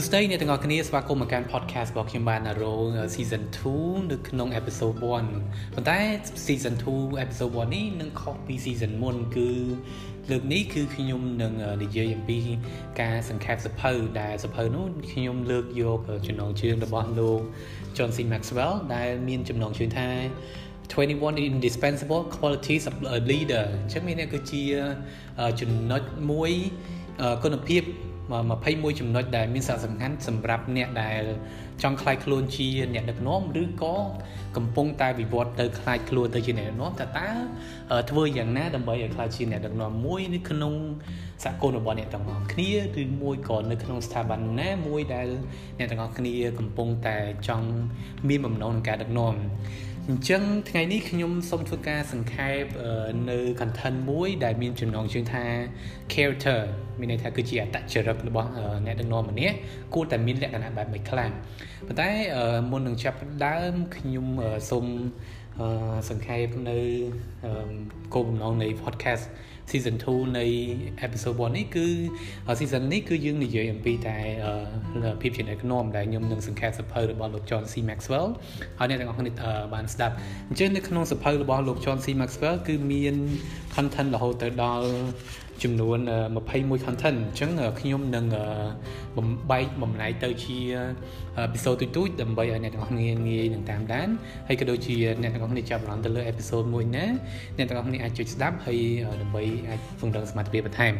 សួស្តីអ្នកទាំងអស់គ្នាស្វាគមន៍មកកាន់ podcast របស់ខ្ញុំបានរោ season 2នៅក្នុង episode 1ប៉ុន្តែ season 2 episode 1នេះនឹងខុសពី season 1គឺលើកនេះគឺខ្ញុំនឹងនិយាយអំពីការសង្ខេបសភៅដែលសភៅនោះខ្ញុំលើកយកចំណងជើងរបស់លោក John C Maxwell ដែលមានចំណងជើងថា21 indispensable qualities of a leader អញ្ចឹងមានគឺជាចំណុចមួយគុណភាព 21ចំណុចដែលមានសារៈសំខាន់សម្រាប់អ្នកដែលចង់ខ្លាយខ្លួនជាអ្នកដឹកនាំឬក៏កំពុងតែវិវត្តទៅខ្លាយខ្លួនទៅជាអ្នកដឹកនាំតើតើធ្វើយ៉ាងណាដើម្បីឲ្យខ្លាយជាអ្នកដឹកនាំមួយនៅក្នុងសហគមន៍របស់អ្នកទាំងអស់គ្នាឬមួយក៏នៅក្នុងស្ថាប័នណាមួយដែលអ្នកទាំងអស់គ្នាកំពុងតែចង់មានបំណងក្នុងការដឹកនាំ អញ្ចឹងថ្ងៃនេះខ្ញុំសូមធ្វើការសង្ខេបនៅ content មួយ ដែលមានចំណងជើងថា character មានន័យថាគឺជាអត្តចរិតរបស់អ្នកដឹកនាំម្នាក់គួរតែមានលក្ខណៈបែបមួយខ្លះប៉ុន្តែមុននឹងចាប់ដើមខ្ញុំសូមសង្ខេបនៅគោលបំណងនៃ podcast season 2នៃ episode 1នេះគឺ season នេះគឺយើងនិយាយអំពីតែភាពជាអ្នកនាំដែលខ្ញុំនឹងសង្ខេបសភៅរបស់លោក John C Maxwell ហើយអ្នកទាំងអស់គ្នាបានស្ដាប់អញ្ចឹងនៅក្នុងសភៅរបស់លោក John C Maxwell គឺមាន content រហូតទៅដល់ ចំនួន21 content អញ្ចឹងខ្ញុំនឹងបំបែកបំលែកទៅជាអេពីសូតទូចៗដើម្បីឲ្យអ្នកទាំងអស់គ្នាងាយនឹងតាមដានហើយក៏ដូចជាអ្នកទាំងអស់គ្នាចាប់អារម្មណ៍ទៅលើអេពីសូតមួយណាអ្នកទាំងអស់គ្នាអាចចុចស្ដាប់ហើយដើម្បីអាចពង្រឹងសមត្ថភាពបន្ថែម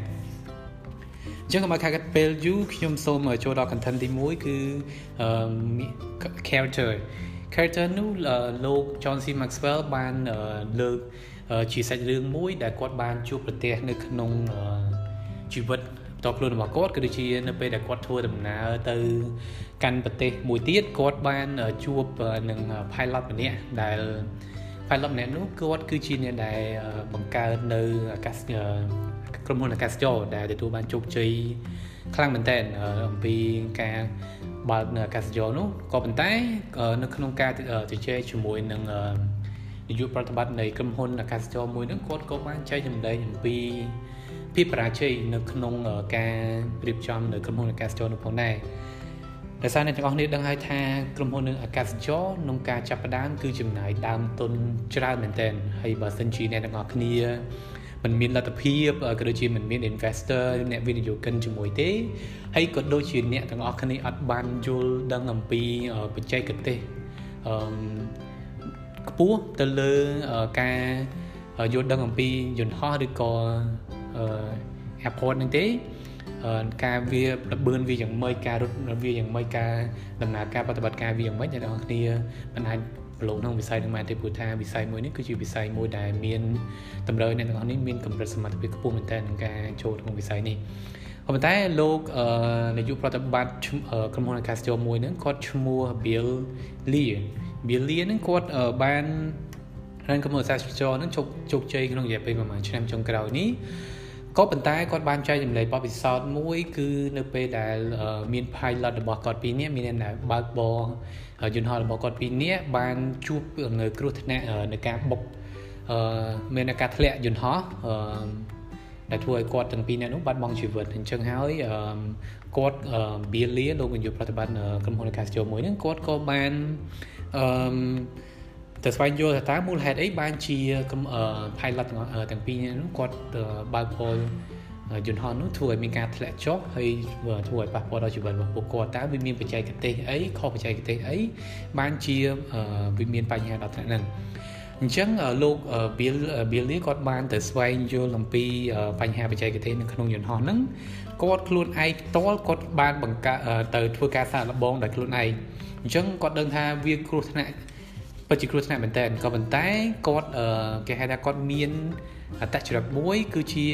ចឹងកុំឲ្យខាតកាត់ពេលយូរខ្ញុំសូមចូលដល់ content ទី1គឺ character character នោះលោក John C Maxwell បានលើក ជាសាច់រឿងមួយដែលគាត់បានជួបប្រទះនៅក្នុងជីវិតតខ្លួនរបស់គាត់ក៏ដូចជានៅពេលដែលគាត់ធ្វើដំណើរទៅកាន់ប្រទេសមួយទៀតគាត់បានជួបនឹង pilot ម្នាក់ដែល pilot ម្នាក់នោះគាត់គឺជាអ្នកដែលបង្កើតនៅអាកាសក្រុមហ៊ុនអាកាសចរដែលទទួលបានជោគជ័យខ្លាំងមែនទែនអំពីការបើកនៅអាកាសចរនោះក៏ប៉ុន្តែនៅក្នុងការជជែកជាមួយនឹង នាយកប្រតិបត្តិនៃក្រុមហ៊ុនអាកាសចរមួយហ្នឹងគាត់ក៏បានចែកចំណែងអំពីភាពបរាជ័យនៅក្នុងការរៀបចំនៅក្រុមហ៊ុនអាកាសចរនោះផងដែរដោយសារអ្នកទាំងអស់គ្នាដឹងហើយថាក្រុមហ៊ុននឹងអាកាសចរក្នុងការចាប់ផ្ដើមគឺចំណាយដើមទុនច្រើនមែនទែនហើយបើសិនជាអ្នកទាំងអស់គ្នាមិនមានលទ្ធភាពក៏ដូចជាមិនមាន investor អ្នកវិនិយោគិនជាមួយទេហើយក៏ដូចជាអ្នកទាំងអស់គ្នាអត់បានយល់ដឹងអំពីបច្ចេកទេសអឺ ខ្ពស់ទៅលើការយល់ដឹងអំពីយន្តហោះឬក៏អឺ airport ហ្នឹងទេការវាលបឿនវាយ៉ាងម៉េចការរត់វាយ៉ាងម៉េចការដំណើរការប្រតិបត្តិការវាយ៉ាងម៉េចអ្នកនរគ្នាមិនអាចប្រឡូកក្នុងវិស័យនឹងមែនទេព្រោះថាវិស័យមួយនេះគឺជាវិស័យមួយដែលមានតម្រូវអ្នកទាំងអស់នេះមានកម្រិតសមត្ថភាពខ្ពស់មែនទែនក្នុងការចូលក្នុងវិស័យនេះក៏ប៉ុន្តែលោកនាយកប្រតិបត្តិក្រុមហ៊ុនអាកាសចរមួយហ្នឹងគាត់ឈ្មោះ Bill Lee Bill Lee ហ្នឹងគាត់បានរ៉ានក្រុមហ៊ុនអាកាសចរហ្នឹងជោគជោគជ័យក្នុងរយៈពេលប្រហែលឆ្នាំចុងក្រោយនេះក៏ប៉ុន្តែគាត់បានចែកចម្លែកបទពិសោធន៍មួយ គឺនៅពេលដែលមាន pilot របស់គាត់ពីរនាក់មានអ្នកបើកបរយន្តហោះរបស់គាត់ពីរនាក់បានជួបនៅគ្រោះថ្នាក់នៅការបុកអឺមានការធ្លាក់យន្តហោះអឺ ដែលធ្វើឲ្យគាត់ទាំងពីរនាក់នោះបាត់បង់ជីវិតអញ្ចឹងហើយគាត់បៀលាលោកនាយកប្រតិបត្តិក្រុមហ៊ុនអាកាសចរមួយហ្នឹងគាត់ក៏បានអឺទៅស្វែងយល់ថាតើមូលហេតុអីបានជា pilot ទាំងពីរនេះគាត់បើកពលយន្តហោះនោះធ្វើឲ្យមានការធ្លាក់ចុះហើយធ្វើឲ្យប៉ះពាល់ដល់ជីវិតរបស់ពួកគាត់តើវាមានបច្ចេកទេសអីខុសបច្ចេកទេសអីបានជាវាមានបញ្ហាដល់ថ្នាក់ហ្នឹង អញ្ចឹងលោក Bill Bill នេះគាត់បានទៅស្វែងយល់អំពីបញ្ហាបច្ចេកទេសនៅក្នុងយន្តហោះហ្នឹងគាត់ខ្លួនឯងផ្ទាល់គាត់បានបង្កើតទៅធ្វើការសាកល្បងដោយខ្លួនឯងអញ្ចឹងគាត់ដឹងថាវាគ្រោះថ្នាក់ពិតជាគ្រោះថ្នាក់មែនតើក៏ប៉ុន្តែគាត់គេហៅថាគាត់មានអត្តចរិតមួយ គឺជា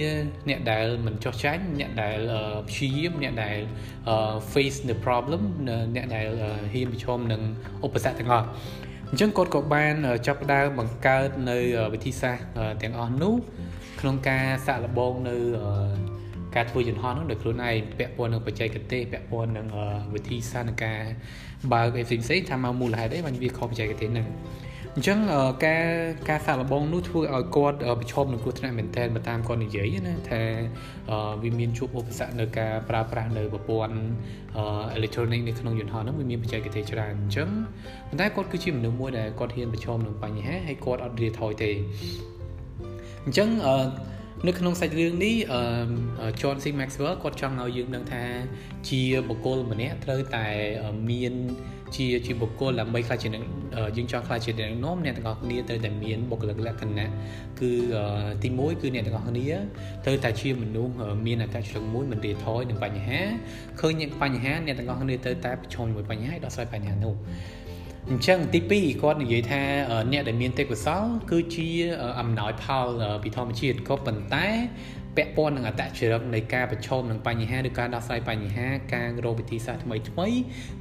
អ្នកដែលមិនចោះចាញ់អ្នកដែលព្យាយាមអ្នកដែល face the problem អ្នកដែលហ៊ានប្រឈមនឹងឧបសគ្គទាំងអស់ អញ្ចឹងគាត់ក៏បានចាប់ផ្ដើមបង្កើតនៅវិធីសាស្ត្រទាំងអស់នោះក្នុងការសាកល្បងនៅការធ្វើយន្តហោះនោះដោយខ្លួនឯងពាក់ព័ន្ធនឹងបច្ចេកទេសពាក់ព័ន្ធនឹងវិធីសាស្ត្រនៃការបើកអីផ្សេងៗថាមកមូលហេតុអីបានវាខុសបច្ចេកទេសហ្នឹង អញ្ចឹងការការសាកល្បងនោះធ្វើឲ្យគាត់ប្រឈមនឹងគ្រោះថ្នាក់មែនទែនបើតាមគាត់និយាយណាថាវាមានជួបឧបសគ្គនៅការប្រើប្រាស់នៅប្រព័ន្ធ electronic នៅក្នុងយន្តហោះហ្នឹងវាមានបច្ចេកទេសច្រើនអញ្ចឹងប៉ុន្តែគាត់គឺជាមនុស្សមួយដែលគាត់ហ៊ានប្រឈមនឹងបញ្ហាហើយគាត់អត់រៀថយទេអញ្ចឹងនៅក្នុងសាច់រឿងនេះ John C Maxwell គាត់ចង់ឲ្យយើងដឹងថាជាបុគ្គលម្នាក់ត្រូវតែមាន ជាជាបុគ្គលដើម្បីខ្លះជាយើងចង់ខ្លះជាអ្នកនាំអ្នកទាំងអស់គ្នាត្រូវតែមានបុគ្គលិកលក្ខណៈគឺទី1គឺអ្នកទាំងអស់គ្នាត្រូវតែជាមនុស្សមានអត្តចរិតមួយមិនរាថយនឹងបញ្ហាឃើញ những បញ្ហាអ្នកទាំងអស់គ្នាត្រូវតែប្រឈមជាមួយបញ្ហាឲ្យដោះស្រាយបញ្ហានោះ អញ្ចឹងទី2គាត់និយាយថាអ្នកដែលមានទេពកោសលគឺជាអំណោយផលពីធម្មជាតិក៏ប៉ុន្តែពាក់ព័ន្ធនឹងអត្តចរិតនៃការប្រឈមនឹងបញ្ហាឬការដោះស្រាយបញ្ហាការរកវិធីសាស្ត្រថ្មីថ្មី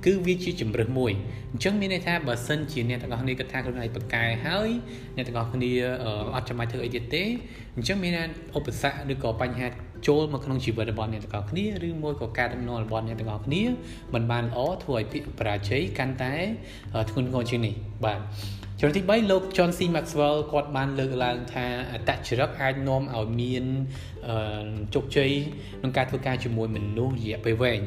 គឺវាជាជំរើសមួយអញ្ចឹងមានន័យថាបើសិនជាអ្នកទាំងអស់គ្នាគិតថាខ្លួនឯងបកកែហើយអ្នកទាំងអស់គ្នាអត់ចាំបាច់ធ្វើអីទៀតទេអញ្ចឹងមានឧបសគ្គឬក៏បញ្ហា ចូលមកក្នុងជីវិតរបស់អ្នកទាំងអស់គ្នាឬមួយក៏ការដំណើររបស់អ្នកទាំងអស់គ្នាមិនបានល្អធ្វើឲ្យបរាជ័យកាន់តែធ្ងន់ធ្ងរជាងនេះបាទ ចំណុចទី3លោក John C Maxwell គាត់បានលើកឡើងថាអតចរិតអាចនាំឲ្យមានជោគជ័យក្នុងការធ្វើការជាមួយមនុស្សរយៈពេលវែង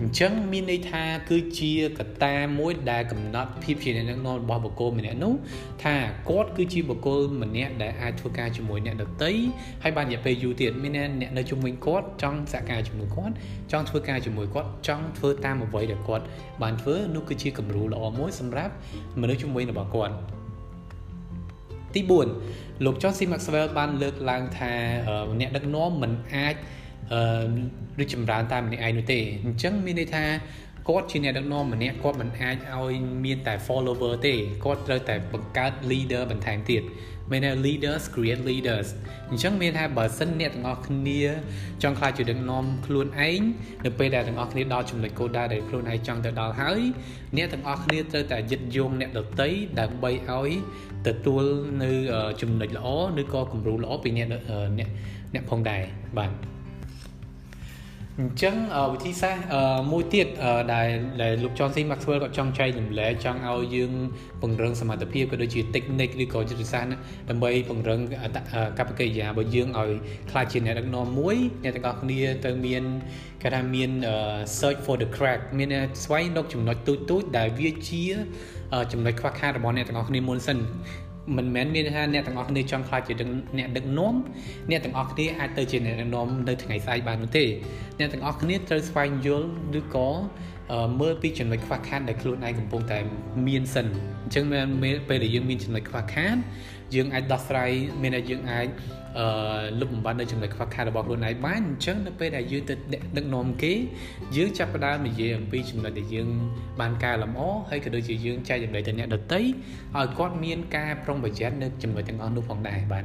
អញ្ចឹងមានន័យថាគឺជាកត្តាមួយដែលកំណត់ភាពជាអ្នកដឹកនាំរបស់បុគ្គលម្នាក់នោះថាគាត់គឺជាបុគ្គលម្នាក់ដែលអាចធ្វើការជាមួយអ្នកដទៃហើយបានរយៈពេលយូរទៀតមានអ្នកនៅជុំវិញគាត់ចង់សហការជាមួយគាត់ចង់ធ្វើការជាមួយគាត់ចង់ធ្វើតាមអ្វីដែលគាត់បានធ្វើនោះគឺជាគំរូល្អមួយសម្រាប់មនុស្សជុំវិញរបស់គាត់ ទី4លោក John C Maxwell បានលើកឡើងថាអ្នកដឹកនាំមិនអាចអឺរីកចម្រើនតាមម្នាក់ឯងនោះទេអញ្ចឹងមានន័យថាគាត់ជាអ្នកដឹកនាំម្នាក់គាត់មិនអាចឲ្យមានតែ follower ទេគាត់ត្រូវតែបង្កើត leader បន្ថែមទៀត មានន័យ leaders create leaders អញ្ចឹងមានថាបើសិនអ្នកទាំងអស់គ្នាចង់ខ្លាចជាដឹកនាំខ្លួនឯងនៅពេលដែលទាំងអស់គ្នាដល់ចំណុចគោលដៅដែលខ្លួនឯងចង់ទៅដល់ហើយអ្នកទាំងអស់គ្នាត្រូវតែយឹតយងអ្នកដតីដើម្បីឲ្យទទួលនៅចំណុចល្អឬក៏គំរូល្អពីអ្នកអ្នកអ្នកផងដែរបាទ អញ្ចឹងវិធីសាស្ត្រមួយទៀតដែលដែលលោក John C Maxwell គាត់ចង់ចែករំលែកចង់ឲ្យយើងពង្រឹងសមត្ថភាពក៏ដូចជា technique ឬក៏យុទ្ធសាស្ត្រដើម្បីពង្រឹងកប្បកិរិយារបស់យើងឲ្យខ្លាចជាអ្នកដឹកនាំមួយអ្នកទាំងអស់គ្នាទៅមានគេថាមាន search for the crack មានស្វែងរកចំណុចទូចទូចដែលវាជាចំណុចខ្វះខាតរបស់អ្នកទាំងអស់គ្នាមុនសិន មិនមែនមានថាអ្នកទាំងអស់គ្នាចង់ខ្លាចជាអ្នកដឹកនាំអ្នកទាំងអស់គ្នាអាចទៅជាអ្នកដឹកនាំនៅថ្ងៃស្អែកបាននោះទេអ្នកទាំងអស់គ្នាត្រូវស្វែងយល់ឬក៏ មើលពីចំណុចខ្វះខាតដែលខ្លួនឯងកំពុងតែមានសិនអញ្ចឹងពេលដែលយើងមានចំណុចខ្វះខាតយើងអាចដោះស្រាយមានតែយើងអាចអឺលុបបំបាត់នៅចំណុចខ្វះខាតរបស់ខ្លួនឯងបានអញ្ចឹងនៅពេលដែលយើងទៅដឹកនាំគេយើងចាប់ផ្ដើមនិយាយអំពីចំណុចដែលយើងបានកែលម្អហើយក៏ដូចជាយើងចែកចំណុចទៅអ្នកដទៃឲ្យគាត់មានការប្រុងប្រយ័ត្ននៅចំណុចទាំងអស់នោះផងដែរបាទ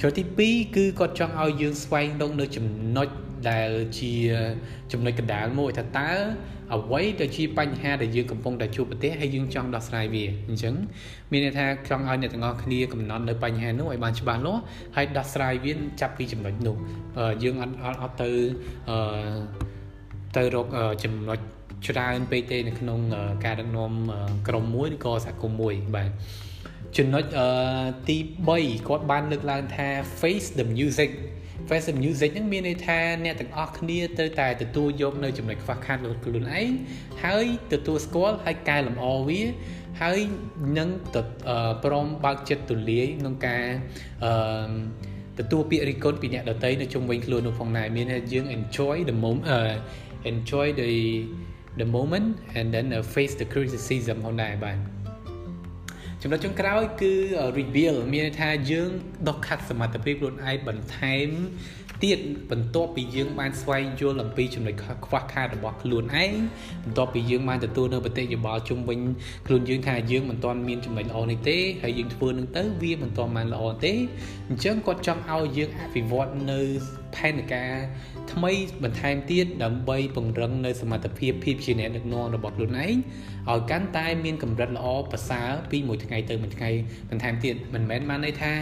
ចំណុចទី2គឺគាត់ចង់ឲ្យយើងស្វែងរកនៅចំណុច ដែលជាចំណុចកណ្ដាលមួយថាតើអ្វីដែលជាបញ្ហាដែលយើងកំពុងតែជួបប្រទះហើយយើងចង់ដោះស្រាយវាអញ្ចឹងមានន័យថាចង់ឲ្យអ្នកទាំងអស់គ្នាកំណត់នៅបញ្ហានោះឲ្យបានច្បាស់លាស់ហើយដោះស្រាយវាចាប់ពីចំណុចនោះយើងអត់អត់ទៅអឺទៅរកចំណុចច្រើនពេកទេនៅក្នុងការដឹកនាំក្រុមមួយឬក៏សហគមន៍មួយបាទចំណុចទី3គាត់បានលើកឡើងថា face the music face music ហ្នឹងមានន័យថាអ្នកទាំងអស់គ្នាត្រូវតែទទួលយកនៅចំណុចខ្វះខាតរបស់ខ្លួនឯងហើយទទួលស្គាល់ហើយកែលម្អវាហើយនឹងព្រមបើកចិត្តទូលាយក្នុងការអឺទទួលពាក្យរិះគន់ពីអ្នកដទៃនៅជុំវិញខ្លួននោះផងដែរមានថាយើង enjoy the moment uh, enjoy the the moment and then uh, face the criticism ផងដែរបាទ ចំណុចចុងក្រោយគឺ reveal មានន័យថាយើងដកខាត់សមត្ថភាពខ្លួនឯងបន្ថែមទៀតបន្ទាប់ពីយើងបានស្វែងយល់អំពីចំណុចខ្វះខាតរបស់ខ្លួនឯងបន្ទាប់ពីយើងបានទទួលនៅបតិយោបល់ជុំវិញខ្លួនយើងថាយើងមិនទាន់មានចំណុចល្អនេះទេហើយយើងធ្វើនឹងទៅវាមិនទាន់បានល្អទេអញ្ចឹងគាត់ចង់ឲ្យយើងអភិវឌ្ឍនៅ ផែនការថ្មីបន្ថែមទៀតដើម្បីពង្រឹងនៅសមត្ថភាពភាពជាអ្នកដឹកនាំរបស់ខ្លួនឯងឲ្យកាន់តែមានកម្រិតល្អប្រសើរពីមួយថ្ងៃទៅមួយថ្ងៃបន្ថែមទៀតមិនមែនបានន័យថា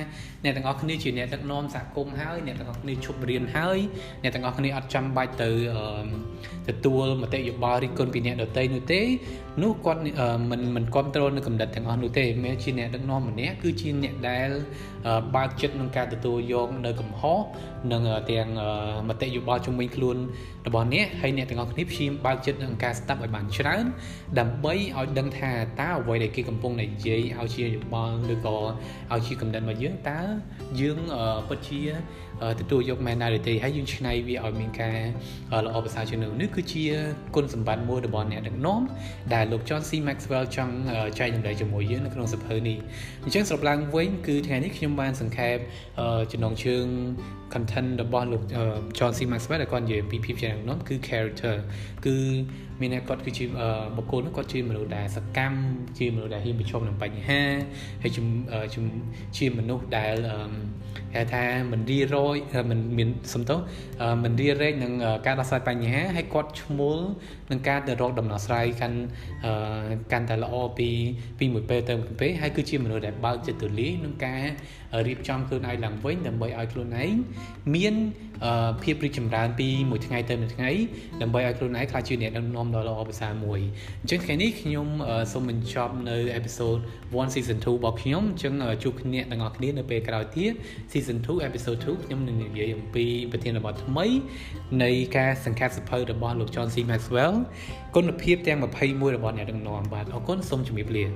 អ្នកទាំងអស់គ្នាជាអ្នកដឹកនាំសហគមន៍ហើយអ្នកទាំងអស់គ្នាឈប់រៀនហើយអ្នកទាំងអស់គ្នាអត់ចាំបាច់ទៅទទួលមតិយោបល់រិះគន់ពីអ្នកដទៃនោះទេនោះគាត់មិនមិនគ្រប់គ្រងនៅកម្រិតទាំងអស់នោះទេមានជាអ្នកដឹកនាំម្នាក់គឺជាអ្នកដែលបើកចិត្តក្នុងការទទួលយកនៅកំហុសនិងទាំងមតិយោបល់ជំនាញខ្លួនរបស់អ្នកហើយអ្នកទាំងអស់គ្នាព្យាយាមបើកចិត្តក្នុងការស្ដាប់ឲ្យបានច្រើនដើម្បីឲ្យដឹងថាតើអ្វីដែលគេកំពុងតែនិយាយឲ្យជាយោបល់ឬក៏ឲ្យជាកំណត់របស់យើងតើយើងពិតជាទទួលយកមែនដែរទេហើយយើងឆ្នៃវាឲ្យមានការល្អប្រសើរជាងនោះនេះគឺជាគុណសម្បត្តិមួយរបស់អ្នកដឹកនាំដែលលោក John C Maxwell ចង់ចែករំលែកជាមួយយើងនៅក្នុងសភៅនេះអញ្ចឹងស្របឡើងវិញគឺថ្ងៃនេះខ្ញុំបានសង្ខេបចំណងជើង content របស់លោក John C Maxwell ដែលគាត់និយាយពីភាពជាអ្នកដឹកនាំគឺ character គឺមានតែគាត់គឺជាបុគ្គលនោះគាត់ជាមនុស្សដែលសកម្មជាមនុស្សដែលហ៊ានប្រឈមនឹងបញ្ហាហើយជាមនុស្សដែលហៅថាមិនរីរយមិនមានសំទោសមិនរីរែកនឹងការដោះស្រាយបញ្ហាហើយគាត់ឈ្មោលនឹងការទៅរកដំណោះស្រាយកាន់កាន់តែល្អពីពីមួយពេលទៅមួយពេលហើយគឺជាមនុស្សដែលបើកចិត្តទូលាយក្នុងការ រៀបចំខ្លួនឯងឡើងវិញដើម្បីឲ្យខ្លួនឯងមានភាពរីកចម្រើនពីមួយថ្ងៃទៅមួយថ្ងៃដើម្បីឲ្យខ្លួនឯងក្លាយជាអ្នកដឹកនាំដ៏ល្អប្រសើរមួយអញ្ចឹងថ្ងៃនេះខ្ញុំសូមបញ្ចប់នៅ episode 1 season 2របស់ខ្ញុំអញ្ចឹងជួបគ្នាទាំងអស់គ្នានៅពេលក្រោយទៀត season 2 episode 2ខ្ញុំនឹងនិយាយអំពីប្រធានបទថ្មីនៃការសង្ខេបសភៅរបស់លោក John C Maxwell គុណភាពទាំង21របស់អ្នកដឹកនាំបាទអរគុណសូមជម្រាបលា